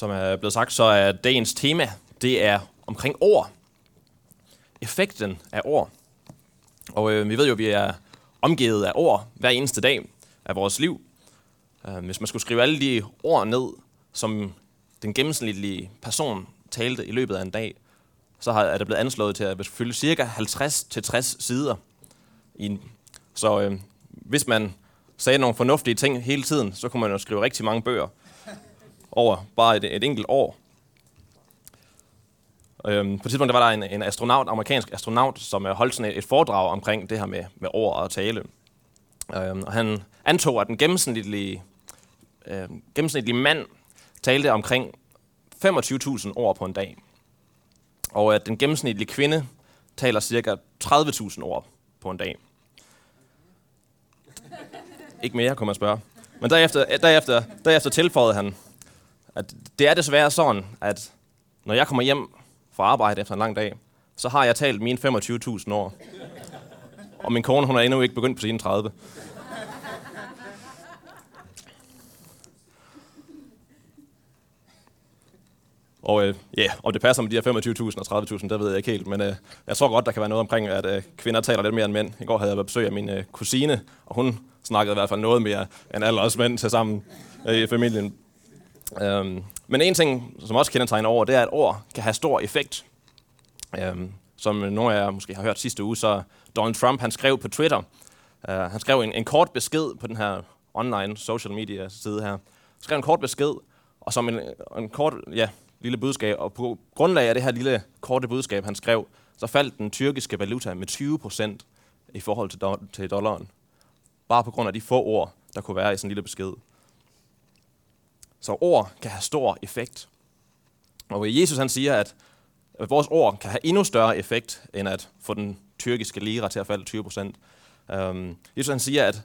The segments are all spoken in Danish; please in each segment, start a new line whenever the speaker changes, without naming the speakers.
Som er blevet sagt, så er dagens tema, det er omkring ord. Effekten af ord. Og øh, vi ved jo, at vi er omgivet af ord hver eneste dag af vores liv. Øh, hvis man skulle skrive alle de ord ned, som den gennemsnitlige person talte i løbet af en dag, så er det blevet anslået til at fylde cirka 50-60 sider. I en. Så øh, hvis man sagde nogle fornuftige ting hele tiden, så kunne man jo skrive rigtig mange bøger over bare et, et enkelt år. Øhm, på et tidspunkt der var der en, en astronaut, amerikansk astronaut, som øh, holdt sådan et, et foredrag omkring det her med, med ord og tale. Øhm, og han antog, at den gennemsnitlige, øh, gennemsnitlige mand talte omkring 25.000 ord på en dag. Og at den gennemsnitlige kvinde taler cirka 30.000 ord på en dag. Ikke mere, kunne man spørge. Men derefter, derefter, derefter tilføjede han, at det er desværre sådan, at når jeg kommer hjem fra arbejde efter en lang dag, så har jeg talt mine 25.000 år. Og min kone, hun er endnu ikke begyndt på sine 30. Og øh, ja, yeah, om det passer med de her 25.000 og 30.000, det ved jeg ikke helt, men øh, jeg tror godt, der kan være noget omkring, at øh, kvinder taler lidt mere end mænd. I går havde jeg været besøg af min øh, kusine, og hun snakkede i hvert fald noget mere end alle os mænd til sammen øh, i familien. Øhm, men en ting, som også kendetegner over, det er, at ord kan have stor effekt. Øhm, som nogle af jer måske har hørt sidste uge, så Donald Trump han skrev på Twitter, øh, han skrev en, en kort besked på den her online social media side her, skrev en kort besked, og som en, en kort, ja, lille budskab, og på grundlag af det her lille korte budskab, han skrev, så faldt den tyrkiske valuta med 20 procent i forhold til, do- til dollaren. Bare på grund af de få ord, der kunne være i sådan en lille besked. Så ord kan have stor effekt. Og Jesus han siger, at vores ord kan have endnu større effekt, end at få den tyrkiske lira til at falde 20 procent. Um, Jesus han siger, at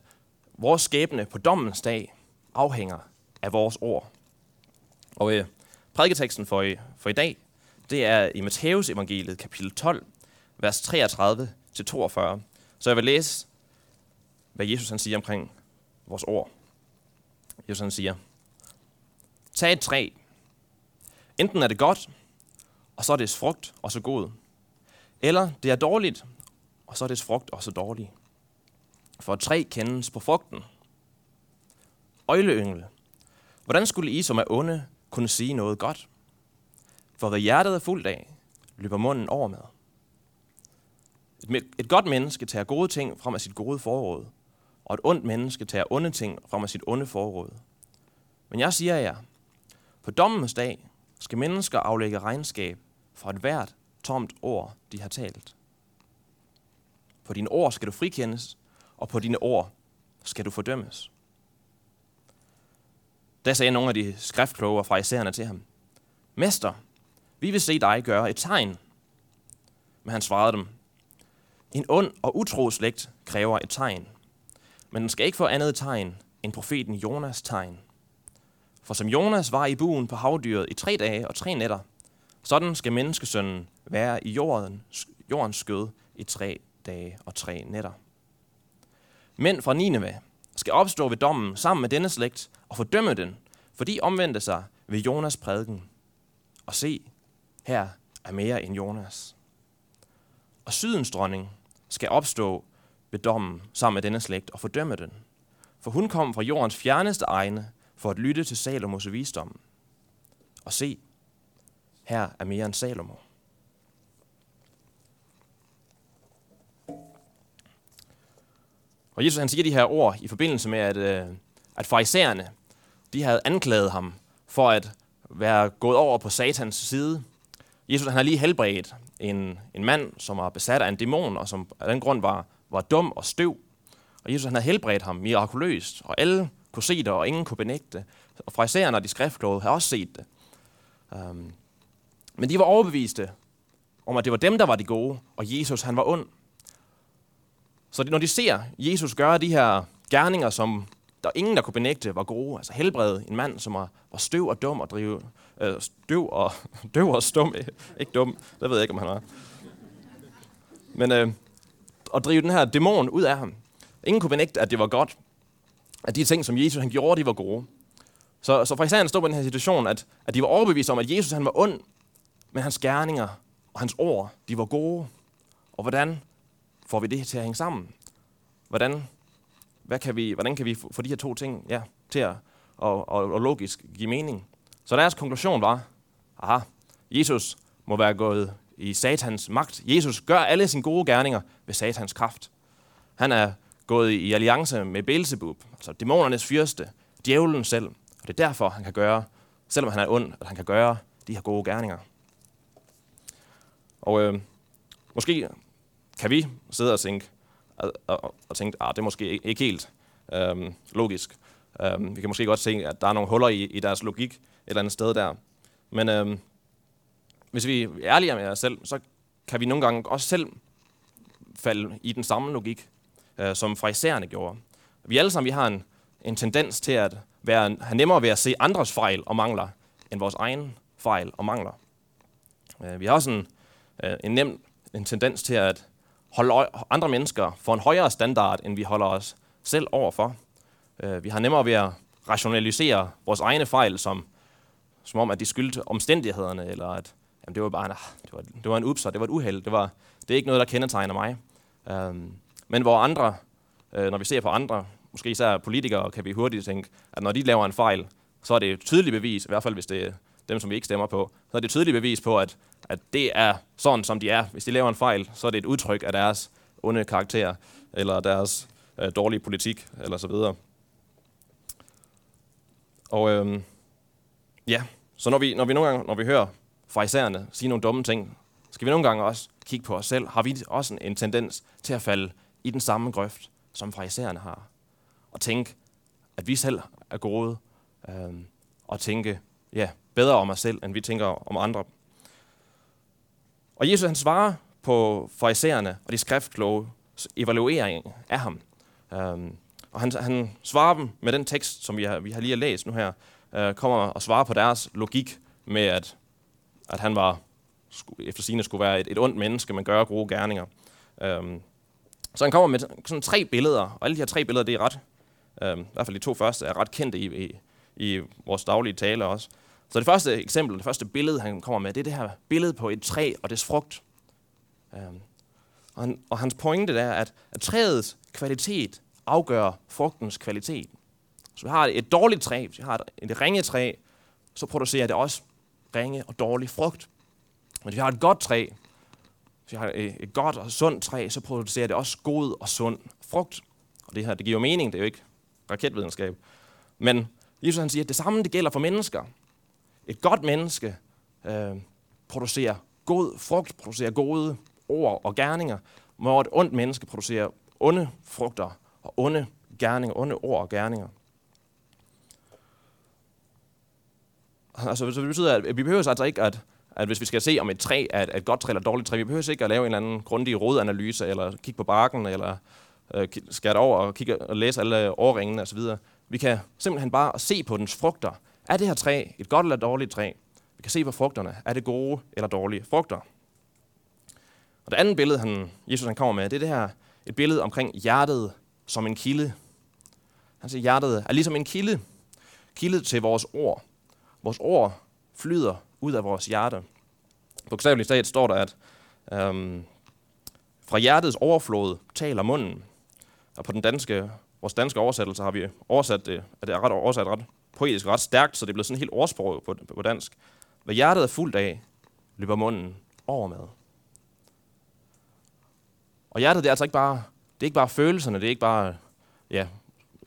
vores skæbne på dommens dag afhænger af vores ord. Og øh, prædiketeksten for i, for i dag, det er i Matteus evangeliet kapitel 12, vers 33-42. Så jeg vil læse, hvad Jesus han siger omkring vores ord. Jesus han siger, Tag et træ. Enten er det godt, og så er dets frugt også god. Eller det er dårligt, og så er dets frugt også dårlig. For et træ kendes på frugten. Øjleyngel. Hvordan skulle I, som er onde, kunne sige noget godt? For hvad hjertet er fuldt af, løber munden over med. Et, et godt menneske tager gode ting frem af sit gode forråd, og et ondt menneske tager onde ting frem af sit onde forråd. Men jeg siger jer, på dommens dag skal mennesker aflægge regnskab for et hvert tomt ord, de har talt. På dine ord skal du frikendes, og på dine ord skal du fordømmes. Da sagde nogle af de skriftkloge fra isærerne til ham, Mester, vi vil se dig gøre et tegn. Men han svarede dem, en ond og utro slægt kræver et tegn, men den skal ikke få andet tegn end profeten Jonas tegn. For som Jonas var i buen på havdyret i tre dage og tre nætter, sådan skal menneskesønnen være i jorden, jordens skød i tre dage og tre nætter. Mænd fra Nineve skal opstå ved dommen sammen med denne slægt og fordømme den, for de omvendte sig ved Jonas prædiken. Og se, her er mere end Jonas. Og sydens dronning skal opstå ved dommen sammen med denne slægt og fordømme den. For hun kom fra jordens fjerneste egne for at lytte til Salomos visdom. Og se, her er mere end Salomo. Og Jesus han siger de her ord i forbindelse med, at, øh, at farisæerne, de havde anklaget ham for at være gået over på satans side. Jesus han har lige helbredt en, en mand, som var besat af en dæmon, og som af den grund var, var dum og støv. Og Jesus han havde helbredt ham mirakuløst, og alle kunne se det, og ingen kunne benægte det. Og fraisererne og de skriftlåde havde også set det. Um, men de var overbeviste om, at det var dem, der var de gode, og Jesus han var ond. Så når de ser Jesus gøre de her gerninger, som der ingen, der kunne benægte, var gode, altså helbrede en mand, som var, var støv og dum og drive, øh, støv og, døv og stum, ikke dum, det ved jeg ikke, om han var. Men øh, at drive den her dæmon ud af ham. Ingen kunne benægte, at det var godt at de ting, som Jesus han gjorde, de var gode, Så, så farisæerne stod på den her situation, at, at de var overbevist om, at Jesus han var ond, men hans gerninger og hans ord, de var gode. Og hvordan får vi det til at hænge sammen? Hvordan, hvad kan vi, hvordan kan vi få de her to ting ja, til at og, og, og logisk give mening? Så deres konklusion var, aha, Jesus må være gået i satans magt. Jesus gør alle sine gode gerninger ved satans kraft. Han er gået i alliance med Beelzebub, altså dæmonernes fyrste, djævlen selv. Og det er derfor, han kan gøre, selvom han er ond, at han kan gøre de her gode gerninger. Og øh, måske kan vi sidde og tænke, og, og, og tænke, at ah, det er måske ikke helt øh, logisk. Øh, vi kan måske godt se, at der er nogle huller i, i deres logik et eller andet sted der. Men øh, hvis vi er ærlige med os selv, så kan vi nogle gange også selv falde i den samme logik, øh, som fraisererne gjorde. Vi alle sammen vi har en, en tendens til at være, have nemmere ved at se andres fejl og mangler, end vores egen fejl og mangler. Øh, vi har også en, øh, en nem en tendens til at holde andre mennesker for en højere standard, end vi holder os selv overfor. Øh, vi har nemmere ved at rationalisere vores egne fejl, som, som om, at de skyldte omstændighederne, eller at jamen, det var bare en, ah, det var, det var en ups, det var et uheld, det, var, det er ikke noget, der kendetegner mig. Um, men hvor andre, øh, når vi ser på andre, måske især politikere, kan vi hurtigt tænke, at når de laver en fejl, så er det et tydeligt bevis, i hvert fald hvis det er dem, som vi ikke stemmer på, så er det et tydeligt bevis på, at, at det er sådan, som de er. Hvis de laver en fejl, så er det et udtryk af deres onde karakter, eller deres øh, dårlige politik, eller så videre. Og øhm, ja, så når vi, når vi nogle gange, når vi hører farisæerne sige nogle dumme ting, skal vi nogle gange også kigge på os selv. Har vi også en, en tendens til at falde i den samme grøft, som fraisererne har? Og tænke, at vi selv er gode, øh, og tænke ja, bedre om os selv, end vi tænker om andre. Og Jesus han svarer på fraisererne og de skriftkloge evaluering af ham. Øh, og han, han svarer dem med den tekst, som vi har, vi har lige læst nu her, øh, kommer og svarer på deres logik med, at, at han var efter sine skulle være et, et ondt menneske, men gøre gode gerninger. Um, så han kommer med sådan tre billeder, og alle de her tre billeder, det er ret, øh, i hvert fald de to første, er ret kendte i, i, i vores daglige tale også. Så det første eksempel, det første billede, han kommer med, det er det her billede på et træ og dets frugt. Øh, og, han, og hans pointe er, at, at træets kvalitet afgør frugtens kvalitet. Så vi har et dårligt træ, hvis vi har et, et ringe træ, så producerer det også ringe og dårlig frugt. Men hvis vi har et godt træ, hvis jeg har et, et godt og sundt træ, så producerer det også god og sund frugt. Og det her, det giver jo mening, det er jo ikke raketvidenskab. Men Jesus han siger, at det samme det gælder for mennesker. Et godt menneske øh, producerer god frugt, producerer gode ord og gerninger, hvor et ondt menneske producerer onde frugter og onde gerninger, onde ord og gerninger. Altså, så det betyder, at vi behøver altså ikke, at, at hvis vi skal se, om et træ er et, et godt træ eller et dårligt træ, vi behøver ikke at lave en eller anden grundig rodanalyse, eller kigge på barken, eller øh, skære over og, kigge og læse alle årringene osv. Vi kan simpelthen bare se på dens frugter. Er det her træ et godt eller et dårligt træ? Vi kan se på frugterne. Er det gode eller dårlige frugter? Og det andet billede, han, Jesus han kommer med, det er det her, et billede omkring hjertet som en kilde. Han siger, hjertet er ligesom en kilde. Kilde til vores ord. Vores ord flyder ud af vores hjerte. Bogstaveligt talt står der, at øhm, fra hjertets overflod taler munden. Og på den danske, vores danske oversættelse har vi oversat det, at det er ret oversat ret poetisk, ret stærkt, så det er blevet sådan helt ordsprog på, på dansk. Hvad hjertet er fuldt af, løber munden over med. Og hjertet, det er altså ikke bare, det er ikke bare følelserne, det er ikke bare, ja,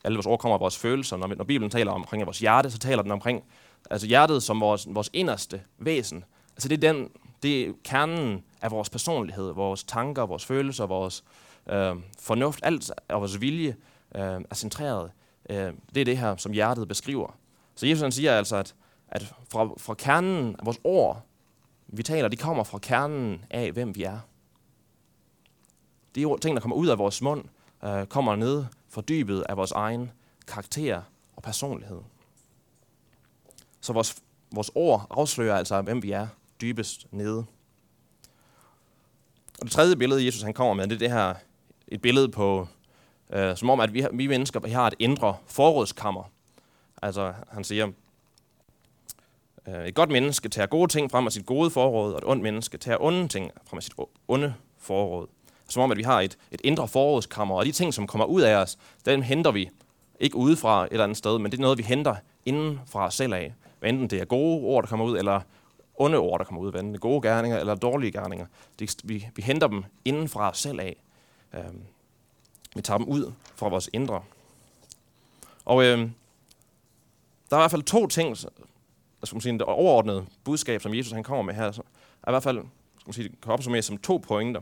alle vores ord kommer af vores følelser. Når, når Bibelen taler omkring vores hjerte, så taler den omkring altså hjertet som vores, vores inderste væsen. Altså det er, den, det er kernen af vores personlighed, vores tanker, vores følelser, vores øh, fornuft, alt og vores vilje øh, er centreret. Øh, det er det her, som hjertet beskriver. Så Jesus han siger altså, at, at fra, fra kernen af vores ord, vi taler, de kommer fra kernen af, hvem vi er. De ting, der kommer ud af vores mund, øh, kommer ned fra dybet af vores egen karakter og personlighed. Så vores, vores ord afslører altså, hvem vi er dybest nede. Og det tredje billede, Jesus han kommer med, det er det her, et billede på, øh, som om, at vi, vi mennesker vi har et indre forrådskammer. Altså, han siger, Øh, et godt menneske tager gode ting frem af sit gode forråd, og et ondt menneske tager onde ting frem af sit onde forråd. Som om, at vi har et, et indre forrådskammer, og de ting, som kommer ud af os, dem henter vi ikke udefra et eller andet sted, men det er noget, vi henter inden fra os selv af. Hvad enten det er gode ord, der kommer ud, eller onde ord, der kommer ud. af vandene, gode gerninger eller dårlige gerninger. Det, vi, vi henter dem inden fra os selv af. Øhm, vi tager dem ud fra vores indre. Og øhm, der er i hvert fald to ting, skal man sige, det overordnede budskab, som Jesus han kommer med her, er i hvert fald skal man sige, kan opsummeres som to pointer.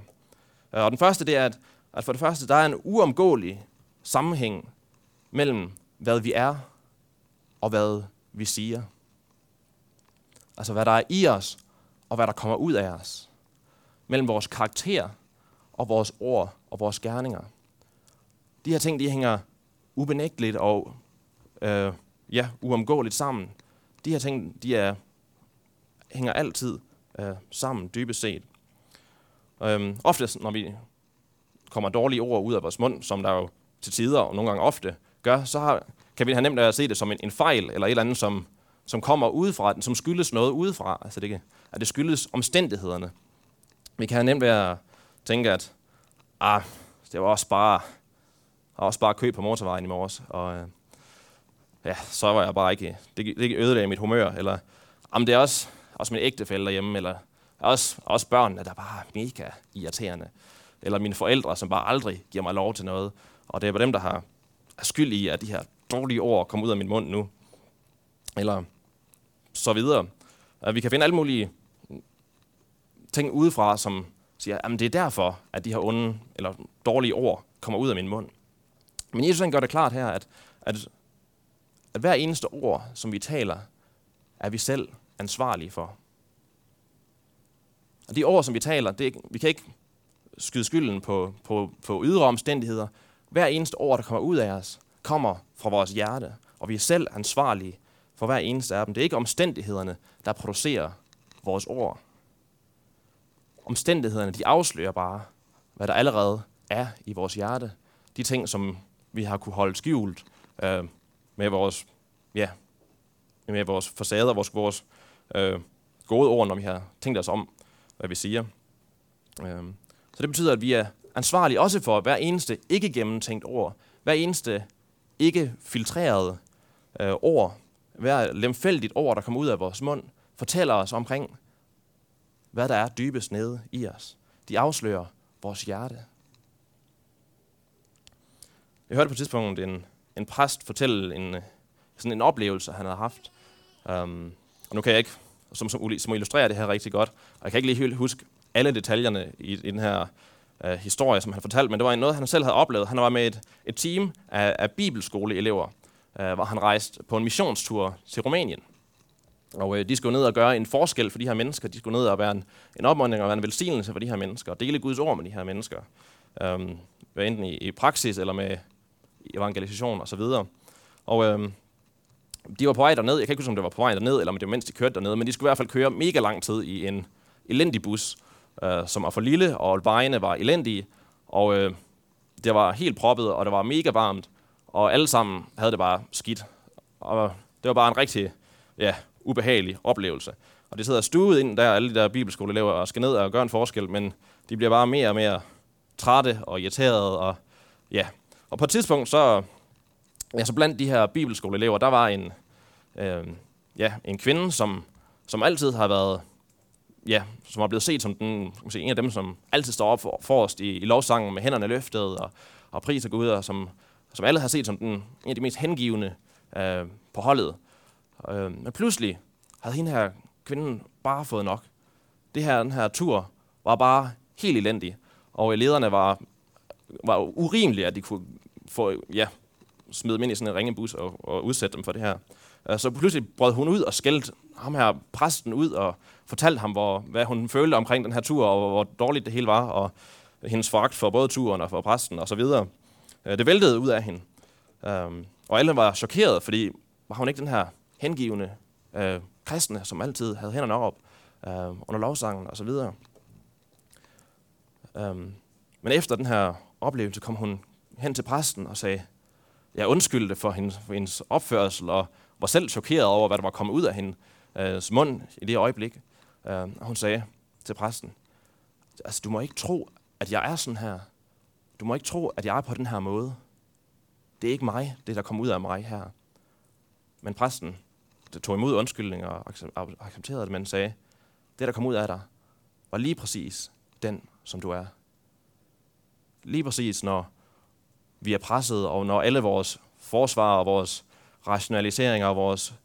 Øh, og den første, det er, at, at for det første, der er en uomgåelig sammenhæng mellem, hvad vi er, og hvad vi siger. Altså, hvad der er i os, og hvad der kommer ud af os. Mellem vores karakter, og vores ord, og vores gerninger. De her ting, de hænger ubenægteligt og øh, ja, uomgåeligt sammen. De her ting, de er, hænger altid øh, sammen, dybest set. Øhm, ofte, når vi kommer dårlige ord ud af vores mund, som der jo til tider og nogle gange ofte gør, så har, kan vi have nemt at se det som en, en fejl, eller et eller andet, som, som kommer udefra, som skyldes noget udefra. Altså det, at det skyldes omstændighederne. Vi kan have nemt ved at tænke, at ah, det var også bare, var også bare kø på motorvejen i morges, og øh, ja, så var jeg bare ikke, det, det ødelagde mit humør, eller om det er også, også min ægtefælle derhjemme, eller også, også børnene, der bare er mega irriterende. Eller mine forældre, som bare aldrig giver mig lov til noget. Og det er dem, der har skyld i, at de her dårlige ord kommer ud af min mund nu. Eller så videre. At vi kan finde alle mulige ting udefra, som siger, at det er derfor, at de her onde eller dårlige ord kommer ud af min mund. Men Jesus gør det klart her, at, at, at hver eneste ord, som vi taler, er vi selv ansvarlige for. Og de ord, som vi taler, det, vi kan ikke skyde skylden på, på, på ydre omstændigheder. Hver eneste ord, der kommer ud af os, kommer fra vores hjerte, og vi er selv ansvarlige for hver eneste af dem. Det er ikke omstændighederne, der producerer vores ord. Omstændighederne, de afslører bare, hvad der allerede er i vores hjerte. De ting, som vi har kunne holde skjult øh, med vores, ja, med vores facader, vores, vores øh, gode ord, når vi har tænkt os om, hvad vi siger. Øh, så det betyder, at vi er ansvarlige også for hver eneste ikke gennemtænkt ord, hver eneste ikke filtreret øh, ord, hver lemfældigt ord, der kommer ud af vores mund, fortæller os omkring, hvad der er dybest nede i os. De afslører vores hjerte. Jeg hørte på et tidspunkt en, en præst fortælle en, sådan en oplevelse, han havde haft. Um, og nu kan jeg ikke, som, som, som illustrerer det her rigtig godt, og jeg kan ikke lige helt huske alle detaljerne i, i den her uh, historie, som han fortalte, men det var noget, han selv havde oplevet. Han var med et, et team af, af bibelskoleelever, øh, hvor han rejste på en missionstur til Rumænien. Og øh, de skulle ned og gøre en forskel for de her mennesker. De skulle ned og være en, en opmuntring og være en velsignelse for de her mennesker, og dele Guds ord med de her mennesker. Øhm, enten i, i praksis eller med evangelisation osv. Og, og øhm, de var på vej derned. Jeg kan ikke huske, om det var på vej derned, eller om det var mens de kørte derned, men de skulle i hvert fald køre mega lang tid i en elendig bus, øh, som var for lille, og vejene var elendige, og øh, det var helt proppet, og det var mega varmt, og alle sammen havde det bare skidt. Og det var bare en rigtig ja, ubehagelig oplevelse. Og det sidder stuet ind der, alle de der bibelskoleelever, og skal ned og gøre en forskel, men de bliver bare mere og mere trætte og irriterede, og ja. Og på et tidspunkt, så, ja, så blandt de her bibelskoleelever, der var en, øh, ja, en kvinde, som, som altid har været, ja, som har blevet set som den, kan sige, en af dem, som altid står op for, forrest i, i lovsangen med hænderne løftet og, og priser Gud, og som, som alle har set som den, en af de mest hengivende øh, på holdet. Øh, men pludselig havde hende her kvinden bare fået nok. Det her, den her tur var bare helt elendig, og lederne var, var urimelige, at de kunne få, ja, smide dem ind i sådan en ringebus og, og udsætte dem for det her. Øh, så pludselig brød hun ud og skældte ham her præsten ud og fortalte ham, hvor, hvad hun følte omkring den her tur, og hvor dårligt det hele var, og hendes foragt for både turen og for præsten og så videre. Øh, det væltede ud af hende. Øhm, og alle var chokeret, fordi var hun ikke den her hengivende øh, kristne, som altid havde hænderne op øh, under lovsangen og så videre. Øhm, men efter den her oplevelse kom hun hen til præsten og sagde, jeg undskyldte for hendes, for hendes opførsel, og var selv chokeret over, hvad der var kommet ud af hendes øh, mund i det øjeblik. Øh, hun sagde til præsten, altså du må ikke tro, at jeg er sådan her. Du må ikke tro, at jeg er på den her måde. Det er ikke mig, det der kommer ud af mig her. Men præsten der tog imod undskyldninger og accepterede det, men sagde, det der kom ud af dig, var lige præcis den, som du er. Lige præcis, når vi er presset, og når alle vores forsvar og vores rationaliseringer og vores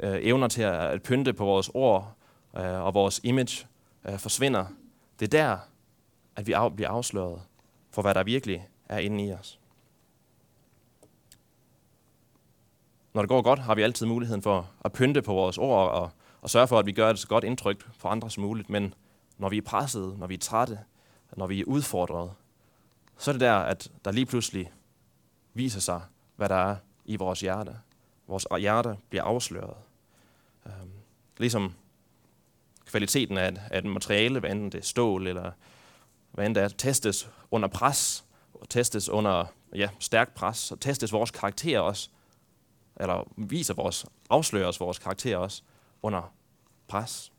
øh, evner til at, at pynte på vores ord øh, og vores image øh, forsvinder, det er der, at vi af, bliver afsløret for, hvad der virkelig er inde i os. Når det går godt, har vi altid muligheden for at pynte på vores ord og, og sørge for, at vi gør et så godt indtryk for andre som muligt. Men når vi er pressede, når vi er trætte, når vi er udfordret, så er det der, at der lige pludselig viser sig, hvad der er i vores hjerte. Vores hjerte bliver afsløret. Øhm, ligesom kvaliteten af et, af et materiale, hvad enten det er stål eller hvad end det er, testes under pres, testes under ja, stærk pres, og testes vores karakter også, eller viser vores, afslører os vores karakter også under pres.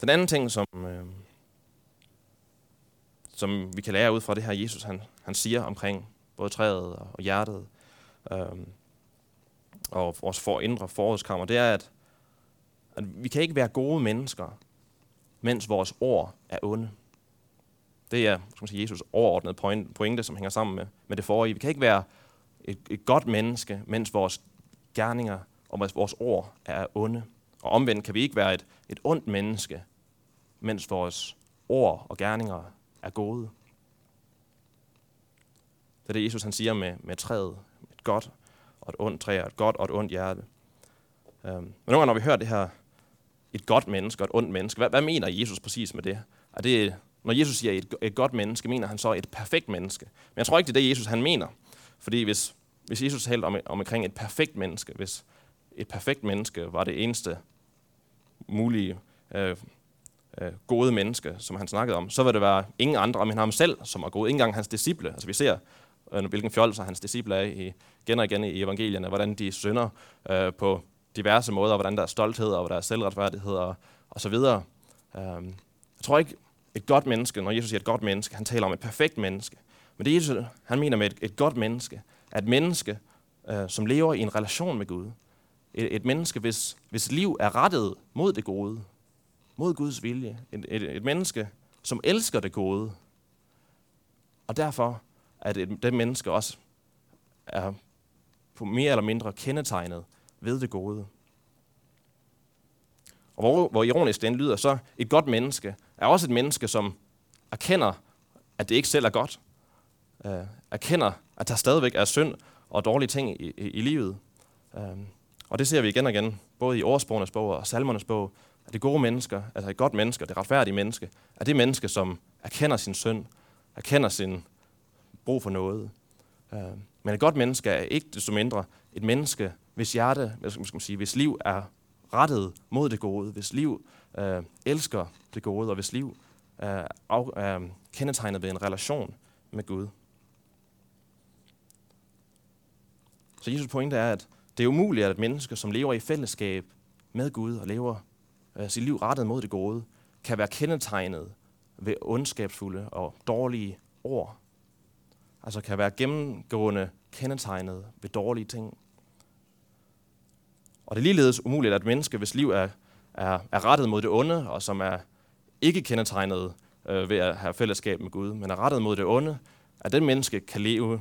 Den anden ting, som, øh, som vi kan lære ud fra det her, Jesus han, han siger omkring både træet og hjertet, øh, og vores for indre forårskammer, det er, at, at vi kan ikke være gode mennesker, mens vores ord er onde. Det er skal man sige, Jesus overordnede pointe, som hænger sammen med, med det forrige. Vi kan ikke være et, et godt menneske, mens vores gerninger og vores ord er onde. Og omvendt kan vi ikke være et, et ondt menneske, mens vores ord og gerninger er gode. Det er det, Jesus han siger med, med træet. Et godt og et ondt træ, et godt og et ondt hjerte. Um, men nogle gange, når vi hører det her, et godt menneske og et ondt menneske, hvad, hvad mener Jesus præcis med det? Er det når Jesus siger et, et godt menneske, mener han så et perfekt menneske. Men jeg tror ikke, det er det, Jesus han mener. Fordi hvis, hvis Jesus talte om, om omkring et perfekt menneske, hvis et perfekt menneske var det eneste mulige øh, øh, gode menneske, som han snakkede om, så vil det være ingen andre men ham selv, som er gode. Ingen engang hans disciple. Altså vi ser, øh, hvilken fjolser hans disciple er i, igen og igen i evangelierne, hvordan de synder øh, på diverse måder, hvordan der er stolthed og der er selvretfærdighed og, og så videre. Øh, jeg tror ikke, et godt menneske, når Jesus siger et godt menneske, han taler om et perfekt menneske. Men det Jesus, han mener med et, et godt menneske, er et menneske, øh, som lever i en relation med Gud. Et, et menneske, hvis, hvis liv er rettet mod det gode, mod Guds vilje. Et, et, et menneske, som elsker det gode. Og derfor er det, det menneske også er på mere eller mindre kendetegnet ved det gode. Og hvor, hvor ironisk den lyder, så et godt menneske er også et menneske, som erkender, at det ikke selv er godt. Øh, erkender, at der stadigvæk er synd og dårlige ting i, i, i livet. Øh, og det ser vi igen og igen, både i årsprogenes bog og salmernes bog, at det gode mennesker, altså et godt menneske, det retfærdige menneske, er det menneske, som erkender sin synd, erkender sin brug for noget. Øh, men et godt menneske er ikke desto mindre et menneske, hvis hjerte, skal man sige, hvis liv er rettet mod det gode, hvis liv øh, elsker det gode, og hvis liv øh, af, øh, kendetegnet ved en relation med Gud. Så Jesus pointe er, at det er umuligt, at menneske som lever i fællesskab med Gud og lever øh, sit liv rettet mod det gode, kan være kendetegnet ved ondskabsfulde og dårlige ord. Altså kan være gennemgående kendetegnet ved dårlige ting. Og det er ligeledes umuligt, at et menneske, hvis liv er, er, er rettet mod det onde, og som er ikke kendetegnet øh, ved at have fællesskab med Gud, men er rettet mod det onde, at den menneske kan leve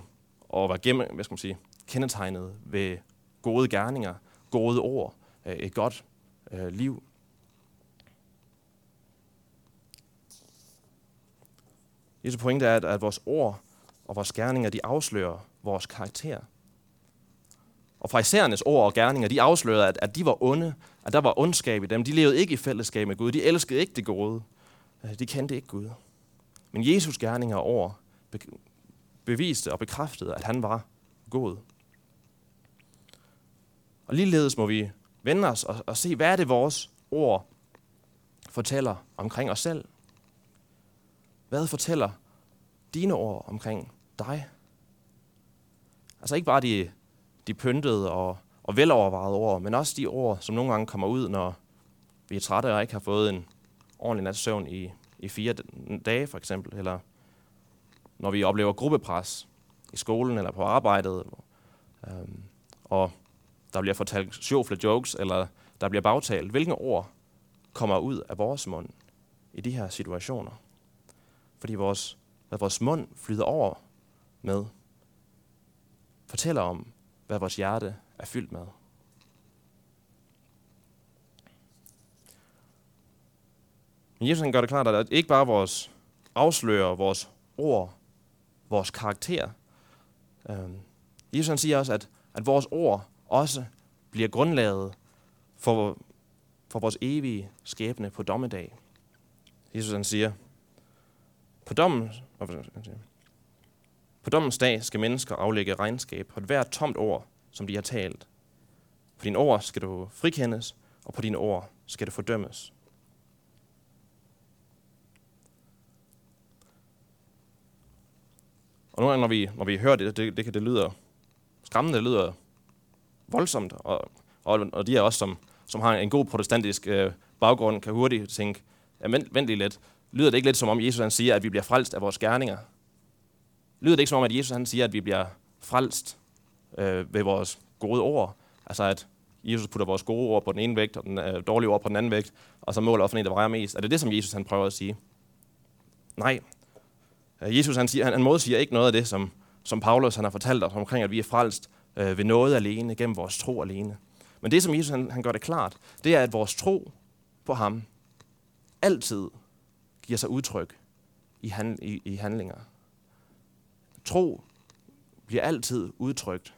og være gennem, hvad skal man sige, kendetegnet ved gode gerninger, gode ord, øh, et godt øh, liv. Jesu pointe er, at, at vores ord og vores gerninger, de afslører vores karakter. Og fraiserernes ord og gerninger, de afslørede, at, at de var onde, at der var ondskab i dem. De levede ikke i fællesskab med Gud. De elskede ikke det gode. Øh, de kendte ikke Gud. Men Jesus gerninger og ord beviste og bekræftede, at han var god. Og ligeledes må vi vende os og, og se, hvad er det vores ord fortæller omkring os selv? Hvad fortæller dine ord omkring dig? Altså ikke bare de de pyntede og, og velovervejede ord, men også de ord, som nogle gange kommer ud, når vi er trætte og ikke har fået en ordentlig nats søvn i, i fire dage for eksempel, eller når vi oplever gruppepres i skolen eller på arbejdet, øhm, og der bliver fortalt sjofle jokes, eller der bliver bagtalt. Hvilke ord kommer ud af vores mund i de her situationer? Fordi vores, hvad vores mund flyder over med, fortæller om, hvad vores hjerte er fyldt med. Men Jesus han gør det klart, at ikke bare vores afslører vores ord, vores karakter. Øh, Jesus han siger også, at, at vores ord også bliver grundlaget for, for vores evige skæbne på dommedag. Jesus han siger, på dommen, på dommens dag skal mennesker aflægge regnskab på et hvert tomt ord, som de har talt. På dine ord skal du frikendes, og på dine ord skal du fordømmes. Og nogle gange, når vi, når vi hører det, det, det, det lyder skræmmende, det lyder voldsomt, og, og, og de er også, som, som har en god protestantisk øh, baggrund, kan hurtigt tænke, ja, vent, vent lige lidt, lyder det ikke lidt som om Jesus han siger, at vi bliver frelst af vores gerninger? Lyder det ikke som om, at Jesus han siger, at vi bliver frelst øh, ved vores gode ord? Altså at Jesus putter vores gode ord på den ene vægt, og den øh, dårlige ord på den anden vægt, og så måler offentligt, der vejer mest. Er det det, som Jesus han prøver at sige? Nej. Øh, Jesus han, siger, han, han modsiger ikke noget af det, som, som Paulus han har fortalt os omkring, at vi er frelst øh, ved noget alene, gennem vores tro alene. Men det, som Jesus han, han gør det klart, det er, at vores tro på ham altid giver sig udtryk i, hand, i, i handlinger. Tro bliver altid udtrykt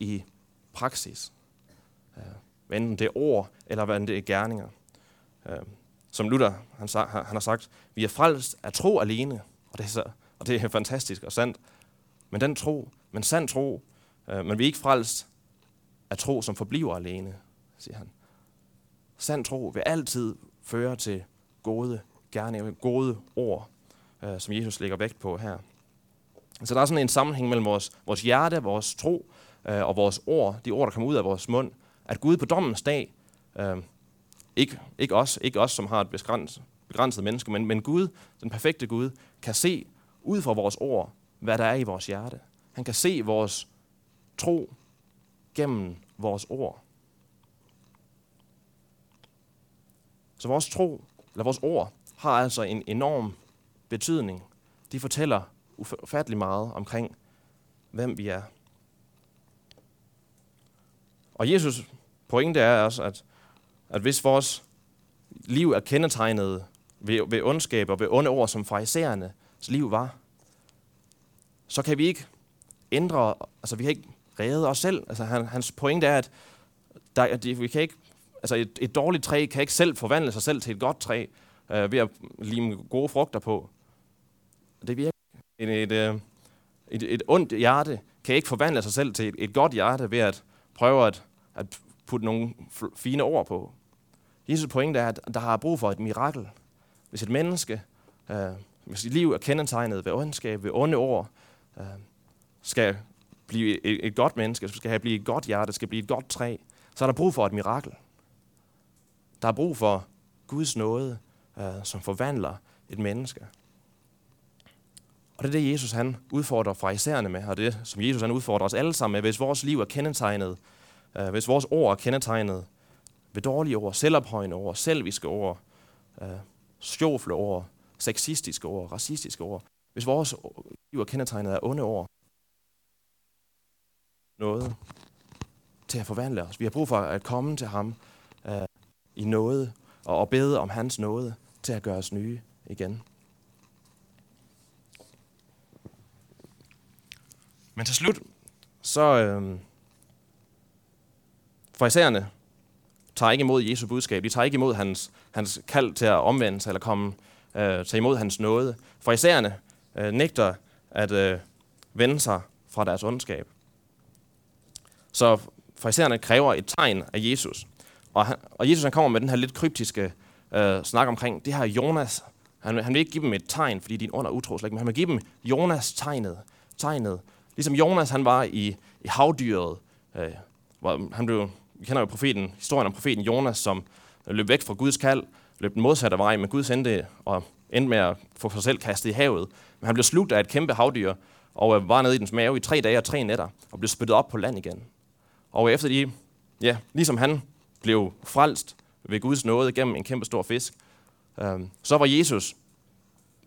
i praksis. Hvad enten det er ord, eller hvad det er gerninger. Øh, som Luther han, han har sagt, vi er frelst af tro alene, og det er, så, og det er fantastisk og sandt. Men den tro, men sand tro, øh, men vi er ikke frelst af tro, som forbliver alene, siger han. Sand tro vil altid føre til gode gerninger, gode ord, som Jesus lægger vægt på her. Så der er sådan en sammenhæng mellem vores, vores hjerte, vores tro øh, og vores ord, de ord, der kommer ud af vores mund. At Gud på dommens dag, øh, ikke, ikke, os, ikke os, som har et begrænset, begrænset menneske, men, men Gud, den perfekte Gud, kan se ud fra vores ord, hvad der er i vores hjerte. Han kan se vores tro gennem vores ord. Så vores tro, eller vores ord, har altså en enorm betydning. De fortæller ufattelig meget omkring, hvem vi er. Og Jesus pointe er også, at, at hvis vores liv er kendetegnet ved, ved ondskab og ved onde ord, som farisæernes liv var, så kan vi ikke ændre, altså vi kan ikke redde os selv. Altså han, hans pointe er, at der, at vi kan ikke, altså et, et dårligt træ kan ikke selv forvandle sig selv til et godt træ øh, ved at lime gode frugter på. Det virker et, et, et, et ondt hjerte kan ikke forvandle sig selv til et, et godt hjerte ved at prøve at, at putte nogle fine ord på. Jesus pointe er, at der har brug for et mirakel. Hvis et menneske, øh, hvis sit liv er kendetegnet ved ondskab, ved onde ord, øh, skal blive et, et godt menneske, skal have blive et godt hjerte, skal blive et godt træ, så er der brug for et mirakel. Der er brug for Guds nåde, øh, som forvandler et menneske. Og det er det, Jesus han udfordrer farisæerne med, og det som Jesus han udfordrer os alle sammen med. Hvis vores liv er kendetegnet, øh, hvis vores ord er kendetegnet ved dårlige ord, selvophøjende ord, selviske ord, øh, sjofle ord, sexistiske ord, racistiske ord, hvis vores liv er kendetegnet af onde ord, noget til at forvandle os. Vi har brug for at komme til ham øh, i noget og, og bede om hans nåde til at gøre os nye igen. Men til slut, så øh, farisæerne tager ikke imod Jesu budskab. De tager ikke imod hans, hans kald til at omvende sig eller komme øh, tage imod hans nåde. Farisæerne øh, nægter at øh, vende sig fra deres ondskab. Så farisæerne kræver et tegn af Jesus. Og, han, og Jesus han kommer med den her lidt kryptiske øh, snak omkring det her Jonas. Han, han vil ikke give dem et tegn, fordi de er under utroslæg, men han vil give dem Jonas tegnet, tegnet Ligesom Jonas han var i, i havdyret, øh, hvor han blev, vi kender jo profeten, historien om profeten Jonas, som løb væk fra Guds kald, løb den modsatte vej, men Gud sendte og endte med at få sig selv kastet i havet. Men han blev slugt af et kæmpe havdyr, og øh, var nede i dens mave i tre dage og tre nætter, og blev spyttet op på land igen. Og efter de, ja, ligesom han blev frelst ved Guds nåde gennem en kæmpe stor fisk, øh, så var Jesus,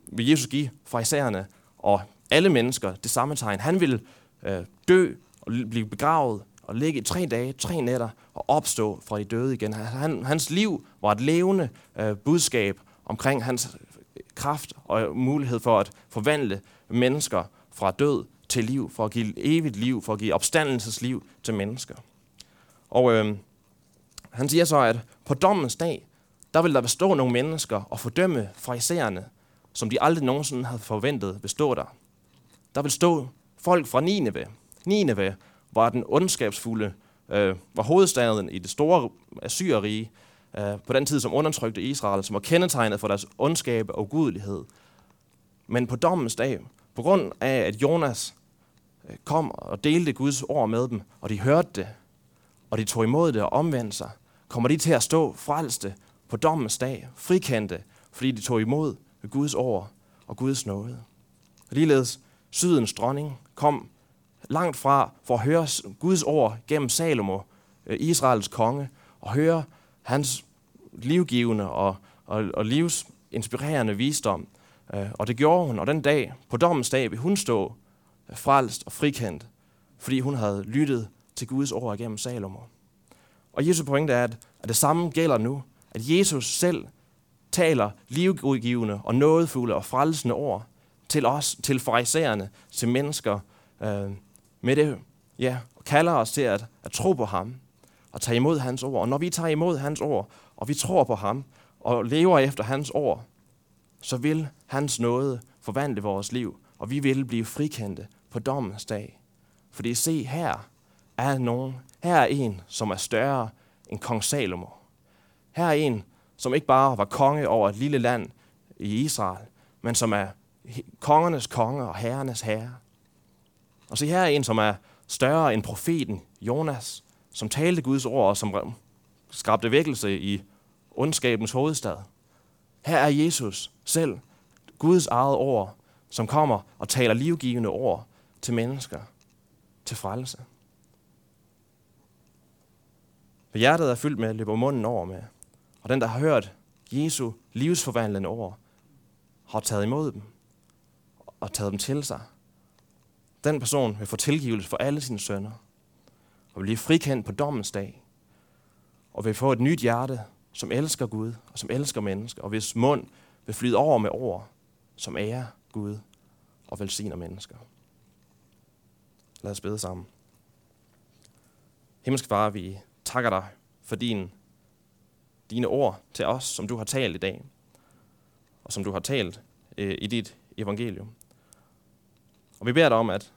vil Jesus give farisæerne og alle mennesker det samme tegn. Han ville øh, dø og blive begravet og ligge i tre dage, tre nætter og opstå fra de døde igen. Han, hans liv var et levende øh, budskab omkring hans øh, kraft og mulighed for at forvandle mennesker fra død til liv, for at give evigt liv, for at give opstandelsesliv til mennesker. Og øh, han siger så, at på dommens dag, der vil der bestå nogle mennesker og fordømme farisæerne, som de aldrig nogensinde havde forventet bestå der. Der vil stå folk fra Nineve. Nineve var den ondskabsfulde, øh, var hovedstaden i det store Assyrerige, øh, på den tid som undertrykte Israel, som var kendetegnet for deres ondskab og gudelighed. Men på dommens dag, på grund af at Jonas øh, kom og delte Guds ord med dem, og de hørte det, og de tog imod det og omvendte sig, kommer de til at stå frelste på dommens dag, frikendte, fordi de tog imod Guds ord og Guds nåde. Ligeledes sydens dronning kom langt fra for at høre Guds ord gennem Salomo, øh, Israels konge, og høre hans livgivende og, og, og livsinspirerende visdom. Øh, og det gjorde hun, og den dag, på dommens dag, vil hun stå øh, frelst og frikendt, fordi hun havde lyttet til Guds ord gennem Salomo. Og Jesu pointe er, at det samme gælder nu, at Jesus selv taler livgivende og nådefulde og frelsende ord til os, til farisæerne, til mennesker, øh, med det, ja, og kalder os til at, at tro på ham og tage imod hans ord. Og når vi tager imod hans ord, og vi tror på ham og lever efter hans ord, så vil hans nåde forvandle vores liv, og vi vil blive frikendte på dommens dag. Fordi se, her er nogen, her er en, som er større end kong Salomo. Her er en, som ikke bare var konge over et lille land i Israel, men som er kongernes konge og herrenes herre. Og se, her er en, som er større end profeten Jonas, som talte Guds ord og som skabte vækkelse i ondskabens hovedstad. Her er Jesus selv, Guds eget ord, som kommer og taler livgivende ord til mennesker, til frelse. For hjertet er fyldt med, løber munden over med. Og den, der har hørt Jesu livsforvandlende ord, har taget imod dem og taget dem til sig. Den person vil få tilgivelse for alle sine sønner og vil blive frikendt på dommens dag og vil få et nyt hjerte, som elsker Gud og som elsker mennesker, og hvis mund vil flyde over med ord, som ærer Gud og velsigner mennesker. Lad os bede sammen. Himmelske Far, vi takker dig for din, dine ord til os, som du har talt i dag, og som du har talt øh, i dit evangelium. Og vi beder dig om, at